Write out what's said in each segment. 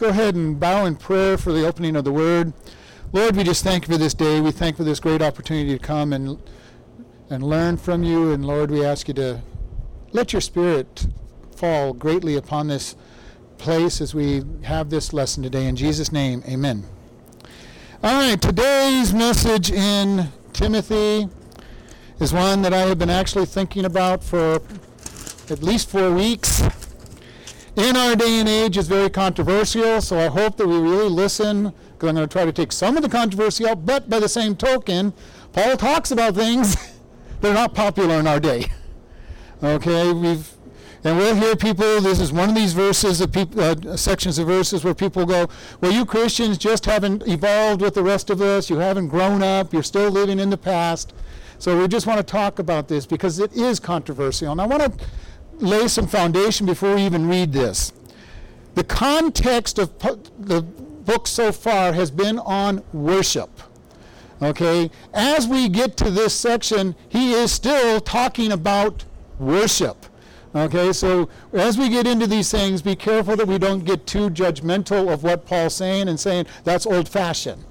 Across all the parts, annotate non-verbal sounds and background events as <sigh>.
go ahead and bow in prayer for the opening of the word. Lord, we just thank you for this day. We thank you for this great opportunity to come and and learn from you. And Lord, we ask you to let your spirit fall greatly upon this place as we have this lesson today. In Jesus' name, amen. All right, today's message in Timothy is one that I have been actually thinking about for at least four weeks. In our day and age, is very controversial, so I hope that we really listen, because I'm going to try to take some of the controversy out, but by the same token, Paul talks about things <laughs> that are not popular in our day. Okay, we've and we'll hear people, this is one of these verses, of peop, uh, sections of verses where people go, well, you Christians just haven't evolved with the rest of us. You haven't grown up. You're still living in the past. So we just want to talk about this because it is controversial. And I want to lay some foundation before we even read this. The context of the book so far has been on worship. Okay? As we get to this section, he is still talking about worship. Okay, so as we get into these things, be careful that we don't get too judgmental of what Paul's saying and saying that's old fashioned.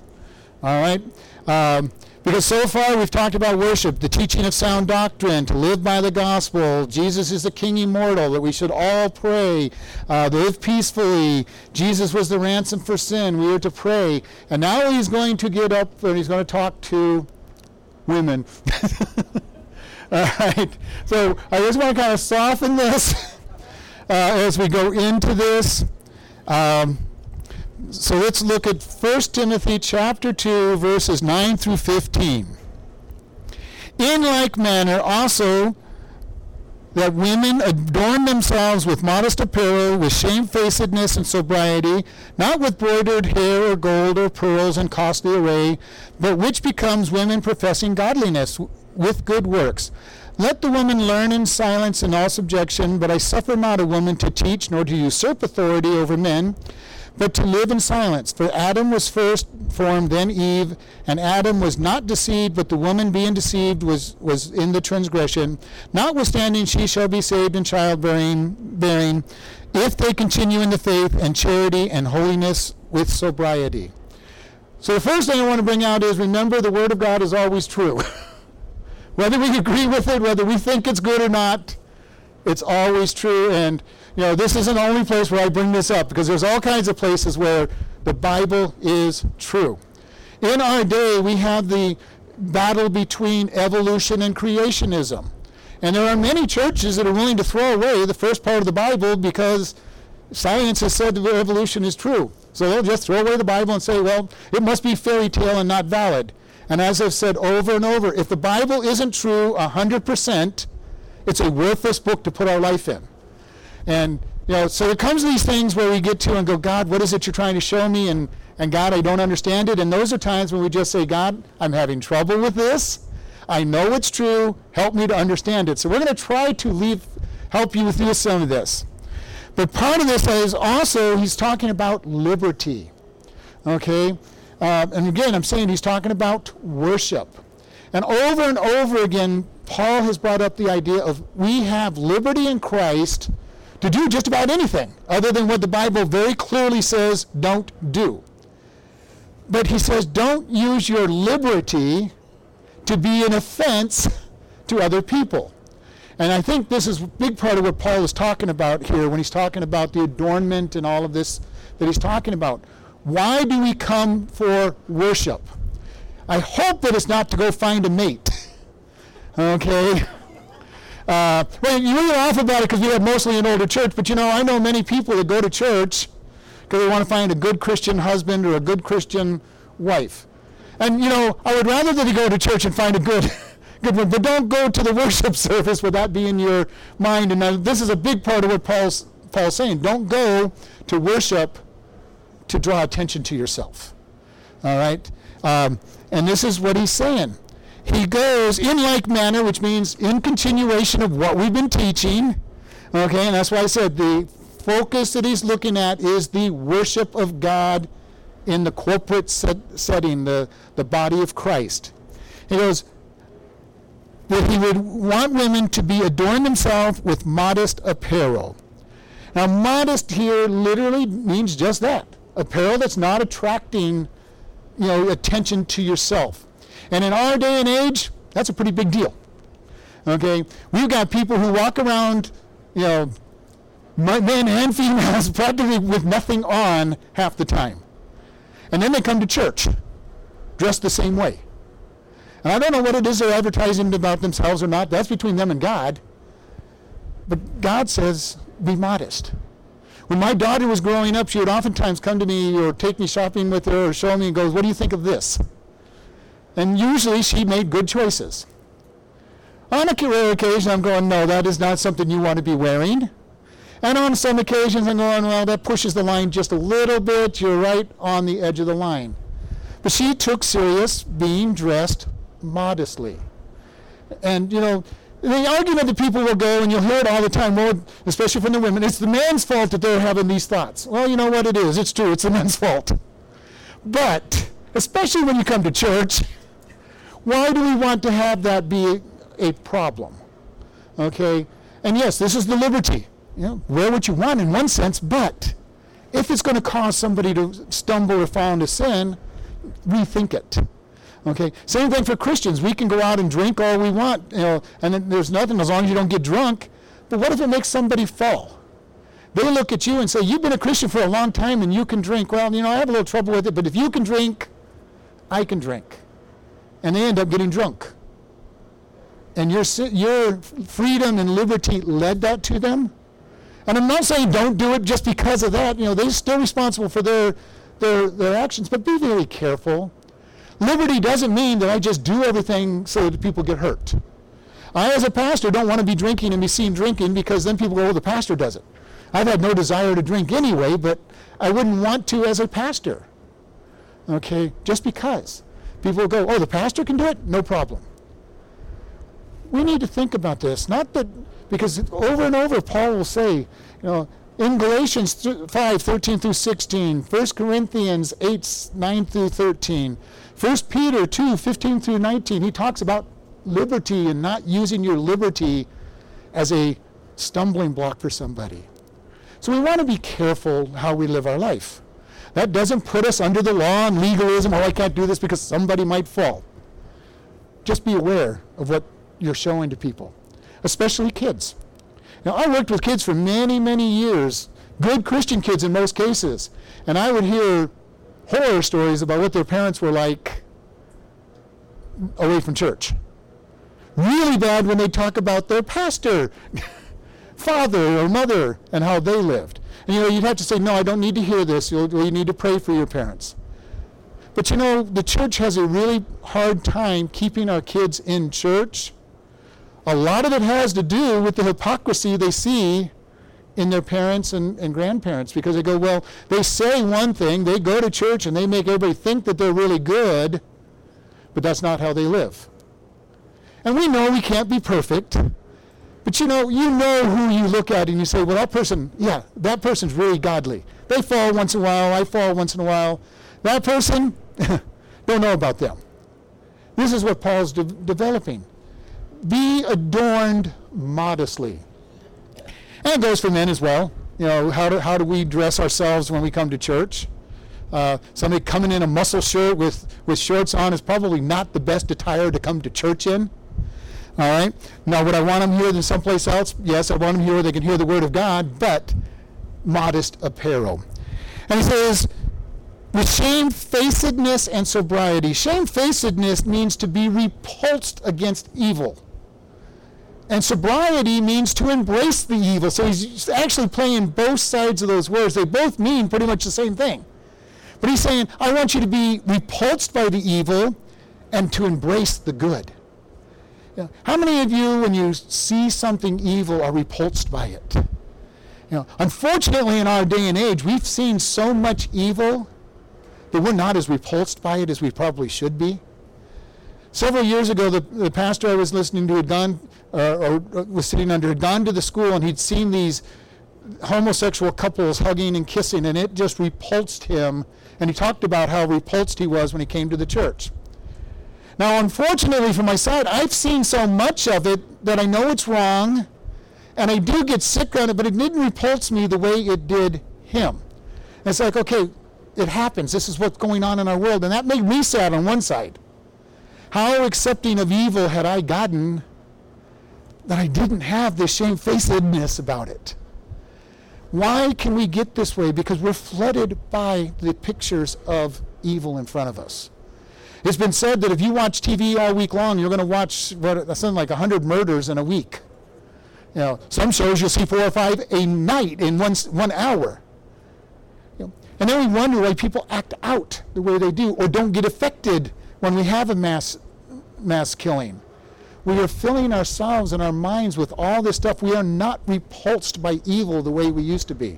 All right? Um, because so far we've talked about worship, the teaching of sound doctrine, to live by the gospel. Jesus is the King immortal, that we should all pray, uh, live peacefully. Jesus was the ransom for sin. We are to pray. And now he's going to get up and he's going to talk to women. <laughs> All right. So I just want to kind of soften this <laughs> uh, as we go into this. Um, so let's look at 1 Timothy chapter 2, verses 9 through 15. In like manner also that women adorn themselves with modest apparel, with shamefacedness and sobriety, not with broidered hair or gold or pearls and costly array, but which becomes women professing godliness with good works. Let the woman learn in silence and all subjection, but I suffer not a woman to teach nor to usurp authority over men, but to live in silence. For Adam was first formed, then Eve, and Adam was not deceived, but the woman being deceived was, was in the transgression. Notwithstanding, she shall be saved in childbearing, bearing, if they continue in the faith and charity and holiness with sobriety. So the first thing I want to bring out is remember the Word of God is always true. <laughs> whether we agree with it, whether we think it's good or not, it's always true. And you know, this isn't the only place where I bring this up because there's all kinds of places where the Bible is true. In our day, we have the battle between evolution and creationism. And there are many churches that are willing to throw away the first part of the Bible because science has said that evolution is true. So they'll just throw away the Bible and say, well, it must be fairy tale and not valid. And as I've said over and over, if the Bible isn't true 100%, it's a worthless book to put our life in. And, you know, so it comes these things where we get to and go, God, what is it you're trying to show me? And, and God, I don't understand it. And those are times when we just say, God, I'm having trouble with this. I know it's true. Help me to understand it. So we're going to try to leave, help you through some of this. But part of this is also, he's talking about liberty. Okay? Uh, and again, I'm saying he's talking about worship. And over and over again, Paul has brought up the idea of we have liberty in Christ to do just about anything other than what the Bible very clearly says don't do. But he says don't use your liberty to be an offense to other people. And I think this is a big part of what Paul is talking about here when he's talking about the adornment and all of this that he's talking about. Why do we come for worship? I hope that it's not to go find a mate. <laughs> okay? Uh, well, you read off about it because we have mostly an older church, but you know, I know many people that go to church because they want to find a good Christian husband or a good Christian wife. And you know, I would rather that you go to church and find a good, <laughs> good one, but don't go to the <laughs> worship service with that be in your mind. And now, this is a big part of what Paul's Paul's saying. Don't go to worship to draw attention to yourself. All right? Um, and this is what he's saying. He goes in like manner, which means in continuation of what we've been teaching. Okay, and that's why I said the focus that he's looking at is the worship of God in the corporate set setting, the, the body of Christ. He goes, that he would want women to be adorn themselves with modest apparel. Now, modest here literally means just that apparel that's not attracting, you know, attention to yourself. And in our day and age, that's a pretty big deal. Okay, we've got people who walk around, you know, men and females <laughs> practically with nothing on half the time. And then they come to church dressed the same way. And I don't know what it is they're advertising about themselves or not. That's between them and God. But God says, be modest. When my daughter was growing up, she would oftentimes come to me or take me shopping with her or show me and goes, What do you think of this? And usually she made good choices. On a rare occasion, I'm going, No, that is not something you want to be wearing. And on some occasions, I'm going, Well, that pushes the line just a little bit. You're right on the edge of the line. But she took serious being dressed modestly. And, you know, the argument that people will go, and you'll hear it all the time, well, especially from the women, it's the man's fault that they're having these thoughts. Well, you know what it is. It's true. It's the man's fault. But, especially when you come to church, why do we want to have that be a, problem? Okay? And yes, this is the liberty. You know, wear what you want in one sense, but if it's going to cause somebody to stumble or fall into sin, rethink it. Okay. Same thing for Christians. We can go out and drink all we want, you know, and there's nothing as long as you don't get drunk. But what if it makes somebody fall? They look at you and say, "You've been a Christian for a long time and you can drink." Well, you know, I have a little trouble with it, but if you can drink, I can drink, and they end up getting drunk. And your your freedom and liberty led that to them. And I'm not saying don't do it just because of that. You know, they're still responsible for their their their actions, but be very careful Liberty doesn't mean that I just do everything so that people get hurt. I, as a pastor, don't want to be drinking and be seen drinking because then people go, oh, the pastor does it. I've had no desire to drink anyway, but I wouldn't want to as a pastor. Okay, just because. People go, oh, the pastor can do it? No problem. We need to think about this. Not that, because over and over Paul will say, you know, in Galatians 5, 13 through 16, 1 Corinthians 8, 9 through 13, 1 Peter 2 15 through 19, he talks about liberty and not using your liberty as a stumbling block for somebody. So we want to be careful how we live our life. That doesn't put us under the law and legalism, oh, I can't do this because somebody might fall. Just be aware of what you're showing to people, especially kids. Now, I worked with kids for many, many years, good Christian kids in most cases, and I would hear horror stories about what their parents were like away from church. Really bad when they talk about their pastor, <laughs> father or mother, and how they lived. And you know, you'd have to say, no, I don't need to hear this. You need to pray for your parents. But you know, the church has a really hard time keeping our kids in church. A lot of it has to do with the hypocrisy they see in their parents and, and grandparents because they go, well, they say one thing, they go to church and they make everybody think that they're really good, but that's not how they live. And we know we can't be perfect, but you know, you know who you look at and you say, well, that person, yeah, that person's really godly. They fall once in a while, I fall once in a while. That person, <laughs> don't know about them. This is what Paul's de- developing. Be adorned modestly. And it goes for men as well. You know, how do, how do we dress ourselves when we come to church? Uh, somebody coming in a muscle shirt with, with shorts on is probably not the best attire to come to church in. All right? Now, would I want them here than someplace else? Yes, I want them here where they can hear the Word of God, but modest apparel. And he says, with shamefacedness and sobriety. Shamefacedness means to be repulsed against evil. And sobriety means to embrace the evil. So he's actually playing both sides of those words. They both mean pretty much the same thing. But he's saying, I want you to be repulsed by the evil and to embrace the good. How many of you, when you see something evil, are repulsed by it? You know, unfortunately, in our day and age, we've seen so much evil that we're not as repulsed by it as we probably should be. Several years ago, the, the pastor I was listening to had gone, uh, or was sitting under, had gone to the school and he'd seen these homosexual couples hugging and kissing, and it just repulsed him. And he talked about how repulsed he was when he came to the church. Now, unfortunately, from my side, I've seen so much of it that I know it's wrong, and I do get sick on it, but it didn't repulse me the way it did him. And it's like, okay, it happens. This is what's going on in our world. And that made me sad on one side. How accepting of evil had I gotten that I didn't have this shamefacedness about it? Why can we get this way? Because we're flooded by the pictures of evil in front of us. It's been said that if you watch TV all week long, you're going to watch what, something like 100 murders in a week. You know, some shows you'll see four or five a night in one, one hour. You know, and then we wonder why people act out the way they do or don't get affected when we have a mass, mass killing. We are filling ourselves and our minds with all this stuff. We are not repulsed by evil the way we used to be.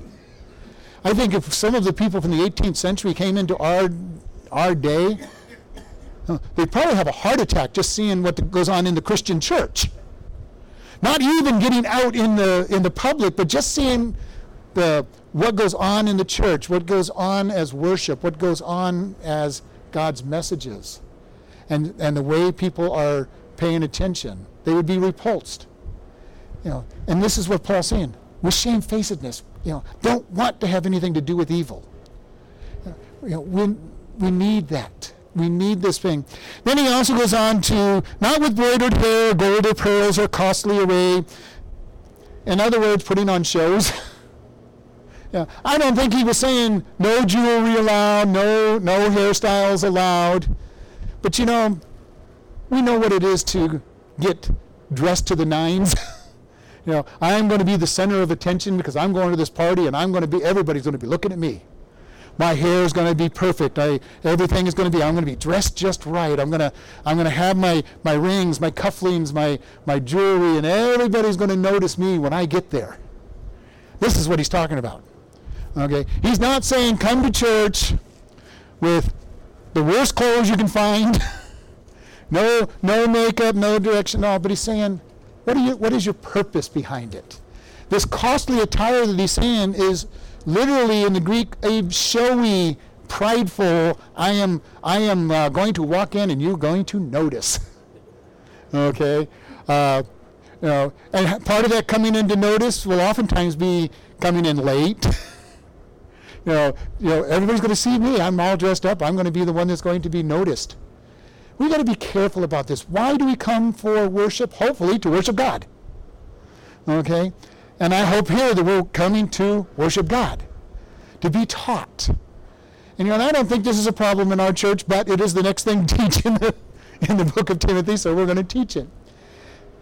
I think if some of the people from the 18th century came into our, our day, they'd probably have a heart attack just seeing what goes on in the Christian church. Not even getting out in the, in the public, but just seeing the, what goes on in the church, what goes on as worship, what goes on as God's messages, and, and the way people are paying attention. They would be repulsed. You know, and this is what Paul's saying. With shamefacedness, you know, don't want to have anything to do with evil. You know, we, we need that. We need this thing. Then he also goes on to, not with broidered hair, gold or pearls or costly array. In other words, putting on shows. <laughs> yeah, I don't think he was saying no jewelry allowed, no, no hairstyles allowed. But you know, we know what it is to get dressed to the nines. <laughs> you know, I'm going to be the center of attention because I'm going to this party and I'm going to be, everybody's going to be looking at me. My hair is going to be perfect. I, everything is going to be, I'm going to be dressed just right. I'm going to, I'm going to have my, my rings, my cufflinks, my, my jewelry, and everybody's going to notice me when I get there. This is what he's talking about. Okay? He's not saying come to church with the worst clothes you can find. <laughs> no, no makeup, no direction, all. But he's saying, what, are you, what is your purpose behind it? This costly attire that he's saying is literally in the Greek a showy, prideful. I am, I am uh, going to walk in and you're going to notice. <laughs> okay, uh, you know, and part of that coming in to notice will oftentimes be coming in late. <laughs> you know, you know, everybody's going to see me. I'm all dressed up. I'm going to be the one that's going to be noticed. We've got to be careful about this. Why do we come for worship? Hopefully to worship God. Okay? And I hope here that we're coming to worship God, to be taught. And you know, I don't think this is a problem in our church, but it is the next thing to <laughs> teach in the, in the book of Timothy, so we're going to teach it.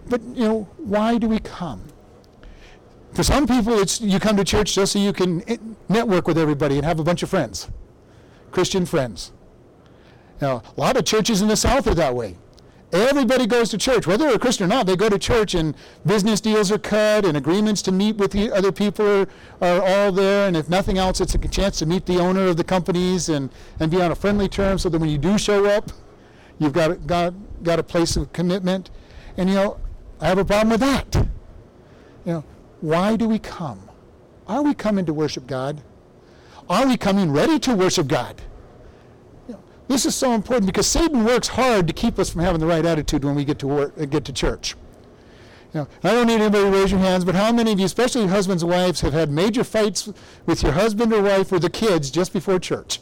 But you know, why do we come? For some people, it's you come to church just so you can network with everybody and have a bunch of friends, Christian friends. Now, a lot of churches in the South are that way. Everybody goes to church, whether they're a Christian or not. They go to church, and business deals are cut, and agreements to meet with the other people are, are all there. And if nothing else, it's a chance to meet the owner of the companies and, and be on a friendly term, so that when you do show up, you've got got got a place of commitment. And you know, I have a problem with that. You know, why do we come? Are we coming to worship God? Are we coming ready to worship God? This is so important because Satan works hard to keep us from having the right attitude when we get to work, uh, get to church. You know, I don't need anybody to raise your hands, but how many of you, especially husbands and wives, have had major fights with your husband or wife or the kids just before church?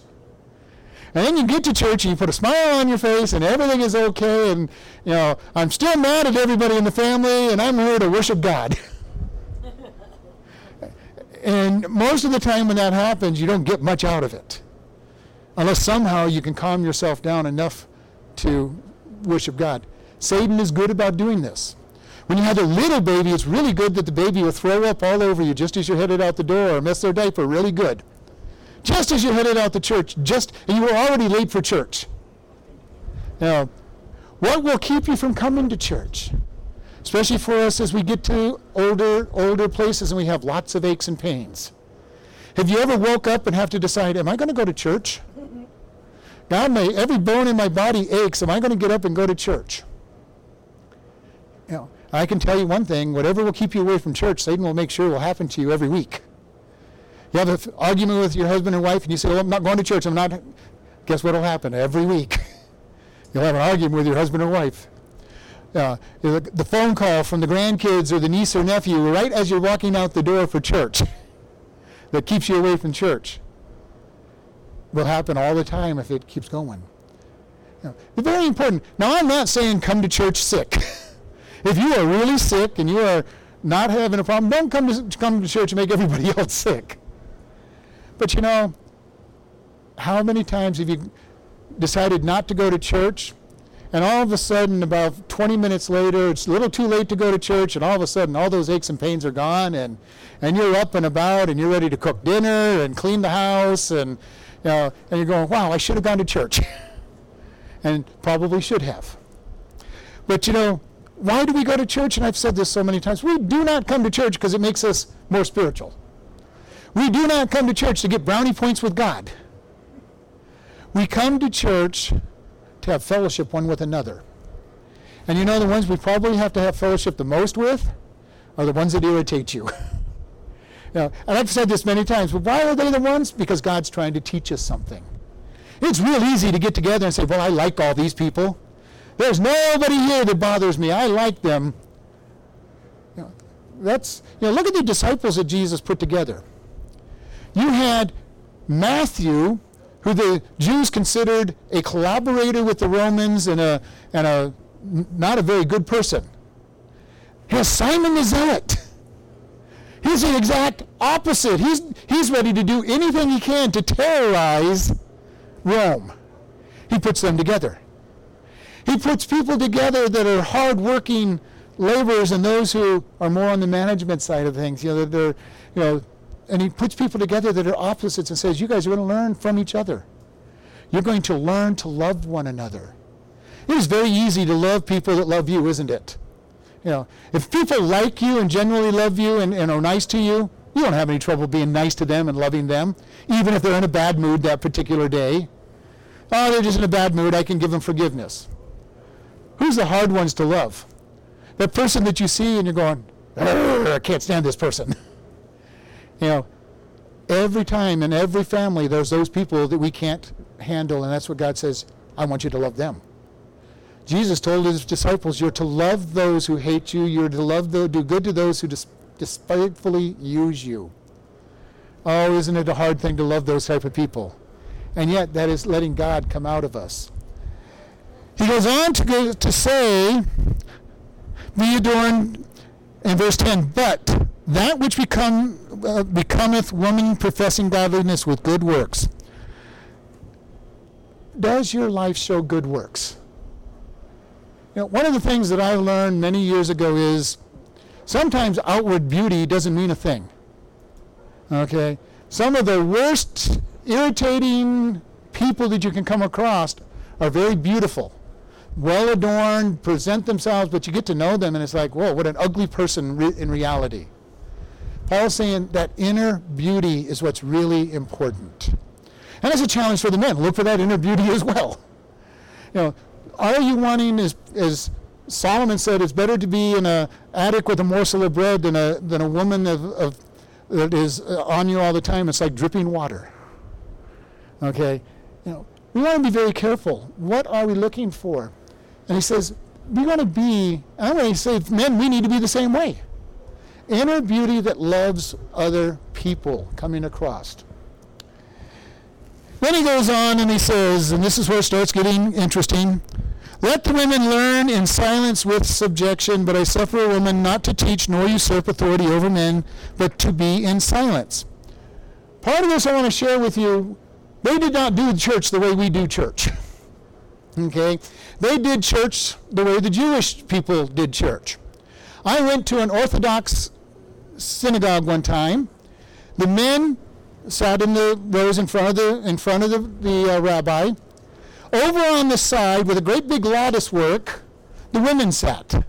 And then you get to church and you put a smile on your face and everything is okay and you know, I'm still mad at everybody in the family and I'm here to worship God. <laughs> and most of the time when that happens, you don't get much out of it unless somehow you can calm yourself down enough to worship God. Satan is good about doing this. When you have a little baby, it's really good that the baby will throw up all over you just as you're headed out the door or mess their diaper really good. Just as you're headed out the church, just you were already late for church. Now, what will keep you from coming to church? Especially for us as we get to older, older places and we have lots of aches and pains. Have you ever woke up and have to decide, am I going to go to church? God, may every bone in my body aches. Am I going to get up and go to church? You know, I can tell you one thing: whatever will keep you away from church, Satan will make sure will happen to you every week. You have an argument with your husband and wife, and you say, "Well, I'm not going to church. I'm not." Guess what will happen every week? <laughs> You'll have an argument with your husband or wife. Uh, the phone call from the grandkids or the niece or nephew right as you're walking out the door for church <laughs> that keeps you away from church. Will happen all the time if it keeps going. Very important. Now, I'm not saying come to church sick. <laughs> if you are really sick and you are not having a problem, don't come to, come to church and make everybody <laughs> else sick. But you know, how many times have you decided not to go to church and all of a sudden, about 20 minutes later, it's a little too late to go to church, and all of a sudden, all those aches and pains are gone, and, and you're up and about, and you're ready to cook dinner and clean the house, and, know, and you're going, wow, I should have gone to church. <laughs> and probably should have. But, you know, why do we go to church? And I've said this so many times. We do not come to church because it makes us more spiritual. We do not come to church to get brownie points with God. We come to church to have fellowship one with another. And you know the ones we probably have to have fellowship the most with are the ones that irritate you. <laughs> you know, and I've said this many times, but why are they the ones? Because God's trying to teach us something. It's real easy to get together and say, well, I like all these people. There's nobody here that bothers me. I like them. You know, that's, you know, look at the disciples that Jesus put together. You had Matthew, who the Jews considered a collaborator with the Romans and a, and a not a very good person. Here's Simon the Zealot. He's the exact opposite. He's, he's ready to do anything he can to terrorize Rome. He puts them together. He puts people together that are hardworking laborers and those who are more on the management side of things. You know, they're, you know, and he puts people together that are opposites and says, you guys are going to learn from each other. You're going to learn to love one another. It is very easy to love people that love you, isn't it? You know, if people like you and generally love you and, and are nice to you, you don't have any trouble being nice to them and loving them, even if they're in a bad mood that particular day. Oh, they're just in a bad mood. I can give them forgiveness. Who's the hard ones to love? That person that you see and you're going, I can't stand this person. <laughs> You know, every time in every family, there's those people that we can't handle, and that's what God says, I want you to love them. Jesus told his disciples, You're to love those who hate you, you're to love the, do good to those who despitefully use you. Oh, isn't it a hard thing to love those type of people? And yet, that is letting God come out of us. He goes on to, go, to say, Be adorned, in verse 10, but that which become, uh, becometh woman professing godliness with good works. Does your life show good works? You know, one of the things that I learned many years ago is sometimes outward beauty doesn't mean a thing. Okay? Some of the worst irritating people that you can come across are very beautiful, well adorned, present themselves, but you get to know them and it's like, whoa, what an ugly person re- in reality. Paul's saying that inner beauty is what's really important. And it's a challenge for the men. Look for that inner beauty <laughs> as well. You know, are you wanting, as, as Solomon said, it's better to be in an attic with a morsel of bread than a, than a woman of, of, that is uh, on you all the time. It's like dripping water. Okay? You know, we want to be very careful. What are we looking for? And he says, we want to be, I want to say, men, we need to be the same way inner beauty that loves other people coming across. Then he goes on and he says, and this is where it starts getting interesting. Let the women learn in silence with subjection, but I suffer a woman not to teach nor usurp authority over men, but to be in silence. Part of this I want to share with you. They did not do church the way we do church. <laughs> okay? They did church the way the Jewish people did church. I went to an Orthodox synagogue one time. The men sat in the rows in front of the in front of the, the uh, rabbi. Over on the side, with a great big lattice work, the women sat.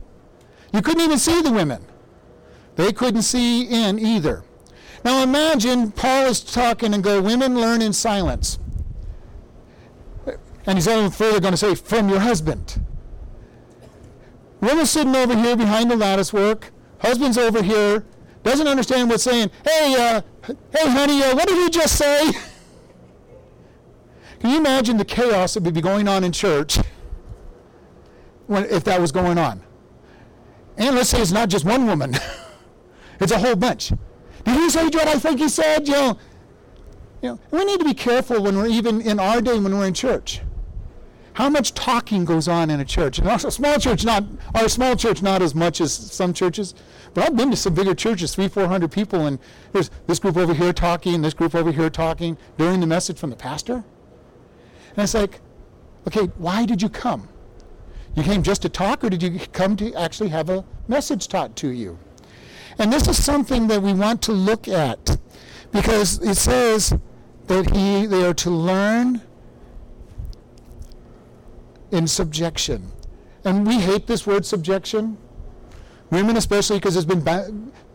You couldn't even see the women. They couldn't see in either. Now imagine Paul is talking and go, women learn in silence. And he's even further going to say, from your husband. Women sitting over here behind the lattice work, husband's over here, doesn't understand what's saying, hey, uh, hey, honey, uh, what did you just say? <laughs> Can you imagine the chaos that would be going on in church when, if that was going on? And let's say it's not just one woman, <laughs> it's a whole bunch. Did he say what I think he said? You know, You know, we need to be careful when we're even in our day when we're in church. How much talking goes on in a church? And also, small church, not our small church, not as much as some churches. But I've been to some bigger churches, three, four hundred people, and there's this group over here talking, this group over here talking during the message from the pastor. And it's like, okay, why did you come? You came just to talk, or did you come to actually have a message taught to you? And this is something that we want to look at because it says that he, they are to learn in subjection. And we hate this word subjection. Women especially because it's been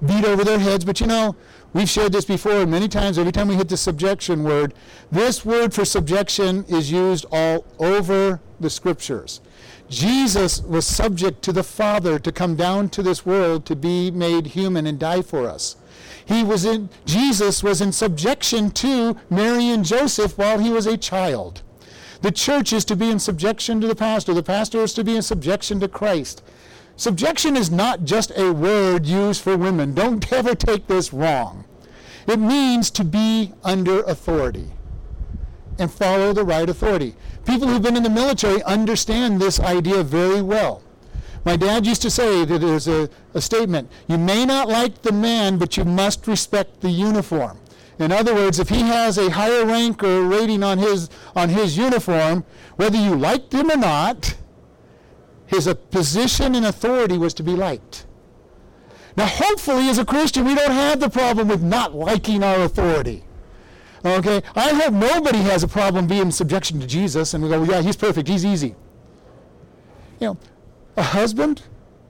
beat over their heads. But you know, we've shared this before many times. Every time we hit the subjection word, this word for subjection is used all over the scriptures. Jesus was subject to the Father to come down to this world to be made human and die for us. He was in Jesus was in subjection to Mary and Joseph while he was a child. The church is to be in subjection to the pastor. The pastor is to be in subjection to Christ. Subjection is not just a word used for women. Don't ever take this wrong. It means to be under authority and follow the right authority. People who've been in the military understand this idea very well. My dad used to say that there's a, a statement you may not like the man, but you must respect the uniform. In other words, if he has a higher rank or rating on his, on his uniform, whether you liked him or not, his position and authority was to be liked. Now, hopefully, as a Christian, we don't have the problem with not liking our authority. Okay? I hope nobody has a problem being in subjection to Jesus and we go, well, yeah, he's perfect, he's easy. You know, a husband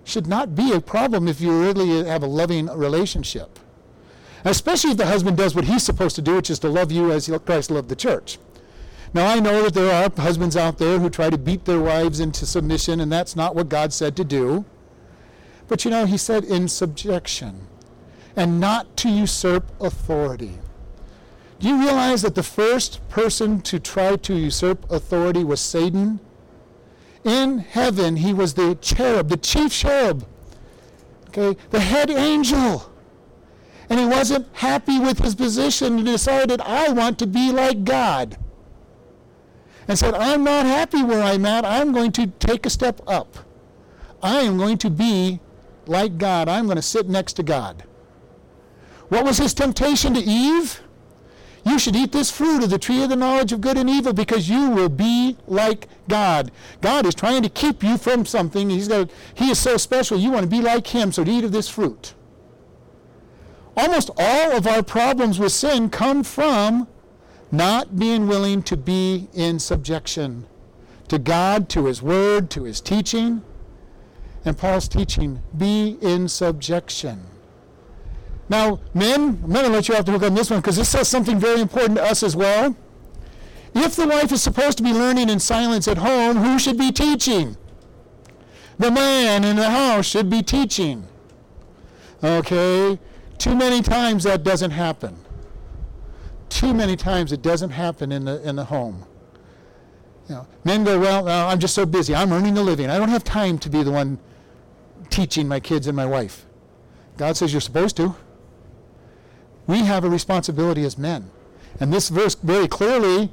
should not be a problem if you really have a loving relationship especially if the husband does what he's supposed to do, which is to love you as Christ loved the church. Now, I know that there are husbands out there who try to beat their wives into submission, and that's not what God said to do. But you know, He said in subjection and not to usurp authority. Do you realize that the first person to try to usurp authority was Satan? In heaven, he was the cherub, the chief cherub, okay, the head angel and he wasn't happy with his position and decided, I want to be like God. And said, I'm not happy where I'm at. I'm going to take a step up. I am going to be like God. I'm going to sit next to God. What was his temptation to Eve? You should eat this fruit of the tree of the knowledge of good and evil because you will be like God. God is trying to keep you from something. He's got, he is so special. You want to be like him, so eat of this fruit almost all of our problems with sin come from not being willing to be in subjection to God, to His Word, to His teaching. And Paul's teaching, be in subjection. Now, men, I'm going to let you off the hook on this one because this says something very important to us as well. If the wife is supposed to be learning in silence at home, who should be teaching? The man in the house should be teaching. Okay? Too many times that doesn't happen. Too many times it doesn't happen in the in the home. You know, men go, well, I'm just so busy. I'm earning a living. I don't have time to be the one teaching my kids and my wife. God says you're supposed to. We have a responsibility as men. And this verse very clearly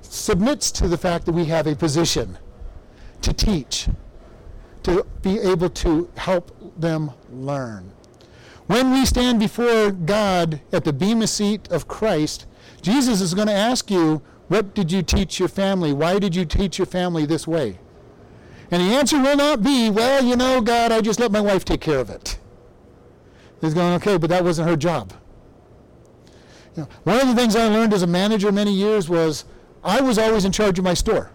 submits to the fact that we have a position to teach, to be able to help them learn. When we stand before God at the bema seat of Christ, Jesus is going to ask you, What did you teach your family? Why did you teach your family this way? And the answer will not be, Well, you know, God, I just let my wife take care of it. He's going, Okay, but that wasn't her job. You know, one of the things I learned as a manager many years was I was always in charge of my store.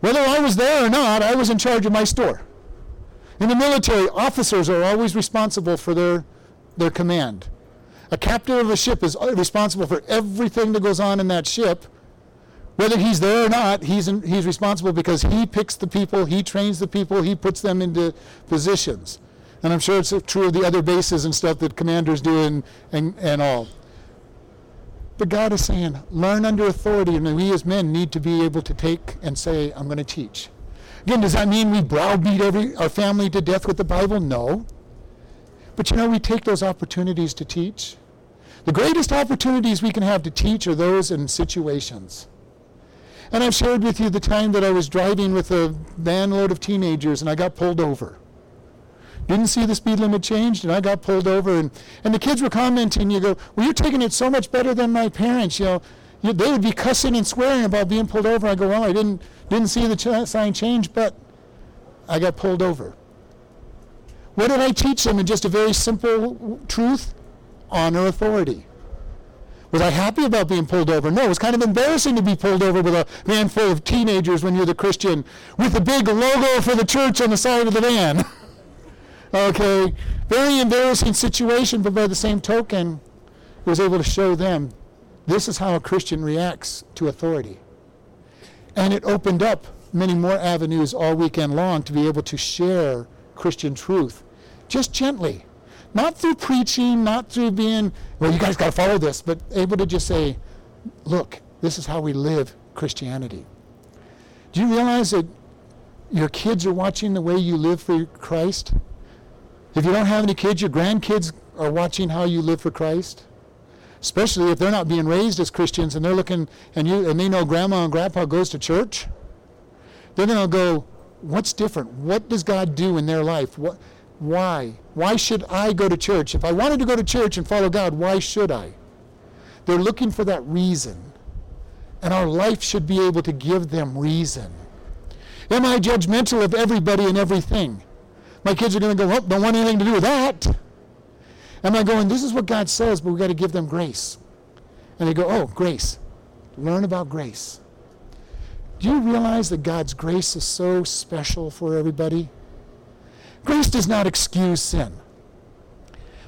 Whether I was there or not, I was in charge of my store. In the military, officers are always responsible for their, their command. A captain of a ship is responsible for everything that goes on in that ship. Whether he's there or not, he's, in, he's responsible because he picks the people, he trains the people, he puts them into positions. And I'm sure it's true of the other bases and stuff that commanders do and, and, and all. But God is saying, learn under authority, and we as men need to be able to take and say, I'm going to teach. Again, does that mean we browbeat every, our family to death with the Bible? No. But you know, we take those opportunities to teach. The greatest opportunities we can have to teach are those in situations. And I've shared with you the time that I was driving with a van load of teenagers and I got pulled over. Didn't see the speed limit changed and I got pulled over and, and the kids were commenting, you go, well, you're taking it so much better than my parents, you know. You, they would be cussing and swearing about being pulled over. I go, well, I didn't, didn't see the ch- sign change, but I got pulled over. What did I teach them in just a very simple truth? Honor authority. Was I happy about being pulled over? No, it was kind of embarrassing to be pulled over with a van full of teenagers when you're the Christian with a big logo for the church on the side of the van. <laughs> okay, very embarrassing situation, but by the same token, was able to show them this is how a Christian reacts to authority. And it opened up many more avenues all weekend long to be able to share Christian truth just gently. Not through preaching, not through being, well, you guys got to follow this, but able to just say, look, this is how we live Christianity. Do you realize that your kids are watching the way you live for Christ? If you don't have any kids, your grandkids are watching how you live for Christ. Especially if they're not being raised as Christians and they're looking and you and they know grandma and grandpa goes to church. They're going to go, what's different? What does God do in their life? What why? Why should I go to church? If I wanted to go to church and follow God, why should I? They're looking for that reason. And our life should be able to give them reason. Am I judgmental of everybody and everything? My kids are going to go, oh, don't want anything to do with that. Am I going, this is what God says, but we've got to give them grace? And they go, oh, grace. Learn about grace. Do you realize that God's grace is so special for everybody? Grace does not excuse sin.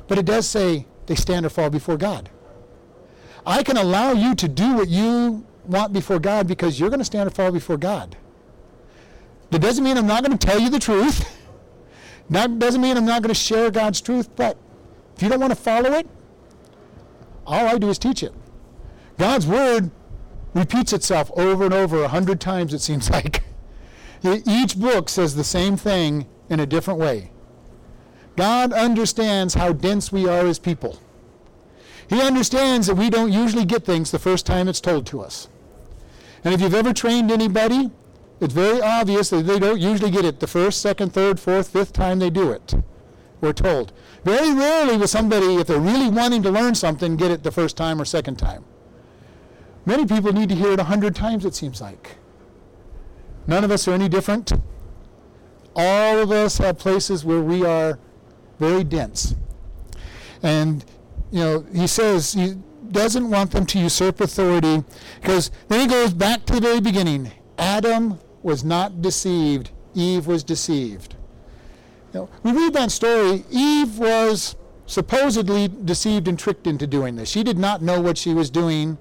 But it does say they stand or fall before God. I can allow you to do what you want before God because you're going to stand or fall before God. That doesn't mean I'm not going to tell you the truth. <laughs> That doesn't mean I'm not going to share God's truth, but if you don't want to follow it, all I do is teach it. God's word repeats itself over and over a hundred times, it seems <laughs> like. Each book says the same thing in a different way. God understands how dense we are as people. He understands that we don't usually get things the first time it's told to us. And if you've ever trained anybody, it's very obvious that they don't usually get it the first, second, third, fourth, fifth time they do it. We're told. Very rarely will somebody, if they're really wanting to learn something, get it the first time or second time. Many people need to hear it a hundred times, it seems like. None of us are any different. All of us have places where we are very dense. And, you know, he says he doesn't want them to usurp authority because then he goes back to the very beginning. Adam was not deceived, Eve was deceived. You know, we read that story. Eve was supposedly deceived and tricked into doing this. She did not know what she was doing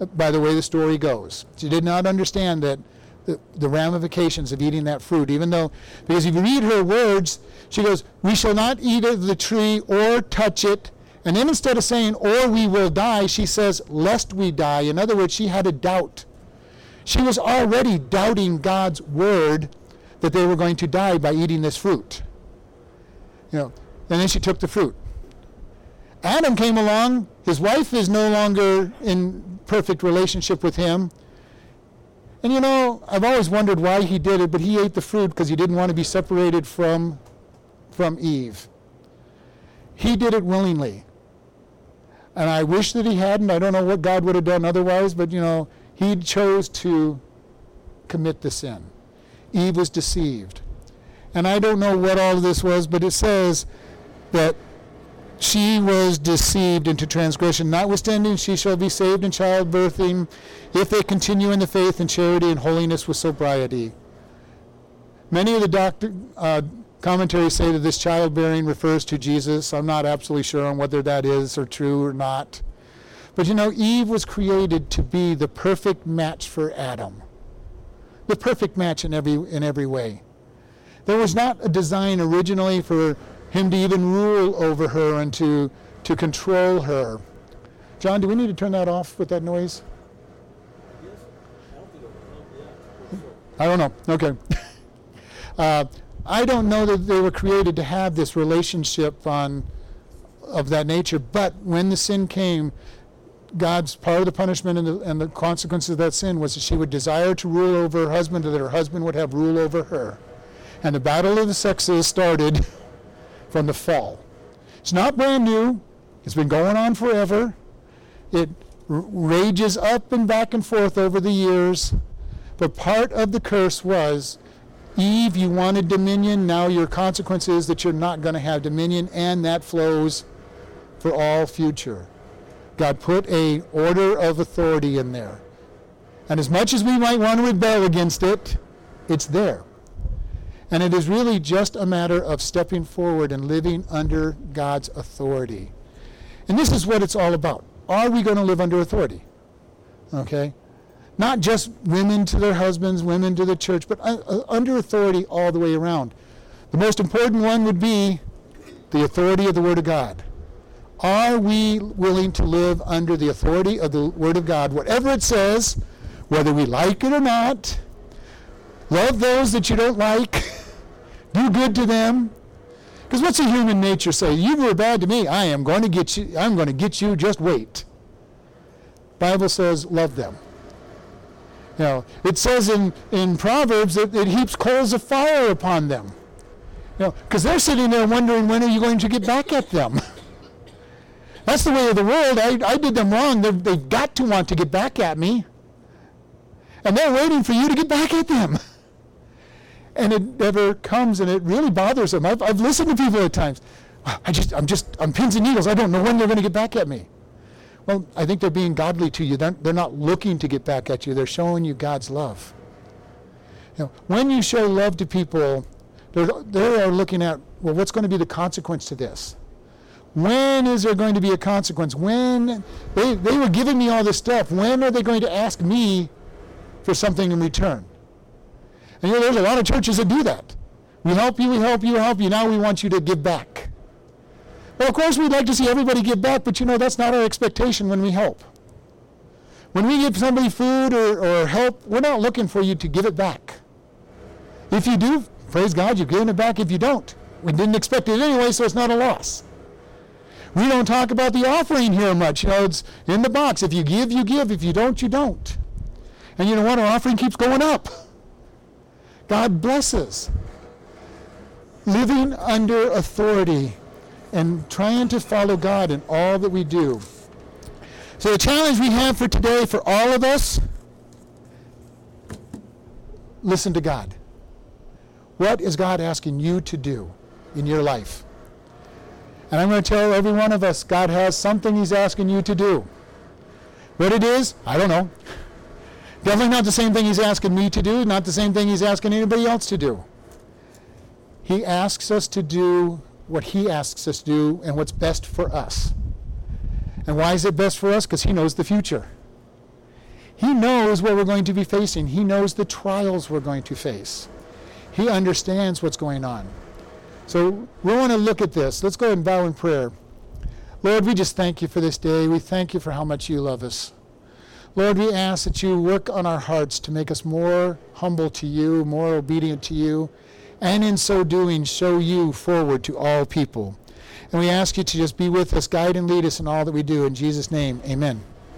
uh, by the way the story goes. She did not understand that the, ramifications of eating that fruit, even though, because if you read her words, she goes, We shall not eat of the tree or touch it. And then instead of saying, Or we will die, she says, Lest we die. In other words, she had a doubt. She was already doubting God's word that they were going to die by eating this fruit. You know, and then she took the fruit. Adam came along. His wife is no longer in perfect relationship with him. And you know, I've always wondered why he did it, but he ate the fruit because he didn't want to be separated from, from Eve. He did it willingly. And I wish that he hadn't. I don't know what God would have done otherwise, but you know, he chose to commit the sin. Eve was deceived. And I don't know what all of this was, but it says that she was deceived into transgression. Notwithstanding, she shall be saved in childbirthing if they continue in the faith and charity and holiness with sobriety. Many of the doctor, uh, commentaries say that this childbearing refers to Jesus. I'm not absolutely sure on whether that is or true or not. But you know, Eve was created to be the perfect match for Adam. The perfect match in every in every way. There was not a design originally for him to even rule over her and to, to control her. John, do we need to turn that off with that noise? I don't know. Okay. <laughs> uh, I don't know that they were created to have this relationship on of that nature. But when the sin came, God's part of the punishment and the, and the consequences of that sin was that she would desire to rule over her husband, or that her husband would have rule over her. And the battle of the sexes started <laughs> from the fall. It's not brand new. It's been going on forever. It r- rages up and back and forth over the years. But part of the curse was Eve, you wanted dominion. Now your consequence is that you're not going to have dominion, and that flows for all future. God put a order of authority in there. And as much as we might want to rebel against it, it's there. And it is really just a matter of stepping forward and living under God's authority. And this is what it's all about. Are we going to live under authority? Okay? Not just women to their husbands, women to the church, but uh, uh, under authority all the way around. The most important one would be the authority of the Word of God. Are we willing to live under the authority of the Word of God? Whatever it says, whether we like it or not, love those that you don't like, <laughs> do good to them. Because what's a human nature say? You were bad to me, I am going to get you, I'm going to get you, just wait. Bible says love them. Now, it says in, in Proverbs that it heaps coals of fire upon them. You know, because they're sitting there wondering when are you going to get back at them. <laughs> That's the way of the world. I, I did them wrong. They've, they've got to want to get back at me. And they're waiting for you to get back at them. <laughs> And it never comes, and it really bothers them. I've, I've listened to people at times. I just, I'm just, I'm pins and needles. I don't know when they're going to get back at me. Well, I think they're being godly to you. They're, they're not looking to get back at you. They're showing you God's love. You know, when you show love to people, they're, they are looking at, well, what's going to be the consequence to this? When is there going to be a consequence? When they, they were giving me all this stuff, when are they going to ask me for something in return? And you know, there's a lot of churches that do that. We help you, we help you, we help you. Now we want you to give back. Well, of course, we'd like to see everybody give back, but you know, that's not our expectation when we help. When we give somebody food or, or help, we're not looking for you to give it back. If you do, praise God, you've given it back. If you don't, we didn't expect it anyway, so it's not a loss. We don't talk about the offering here much. You know, it's in the box. If you give, you give. If you don't, you don't. And you know what? Our offering keeps going up. God blesses. Living under authority and trying to follow God in all that we do. So, the challenge we have for today for all of us listen to God. What is God asking you to do in your life? And I'm going to tell every one of us God has something He's asking you to do. What it is, I don't know. Definitely not the same thing He's asking me to do, not the same thing He's asking anybody else to do. He asks us to do what He asks us to do and what's best for us. And why is it best for us? Because He knows the future. He knows what we're going to be facing, He knows the trials we're going to face. He understands what's going on. So we want to look at this. Let's go and bow in prayer. Lord, we just thank you for this day. We thank you for how much you love us. Lord, we ask that you work on our hearts to make us more humble to you, more obedient to you, and in so doing, show you forward to all people. And we ask you to just be with us, guide and lead us in all that we do. In Jesus' name, amen.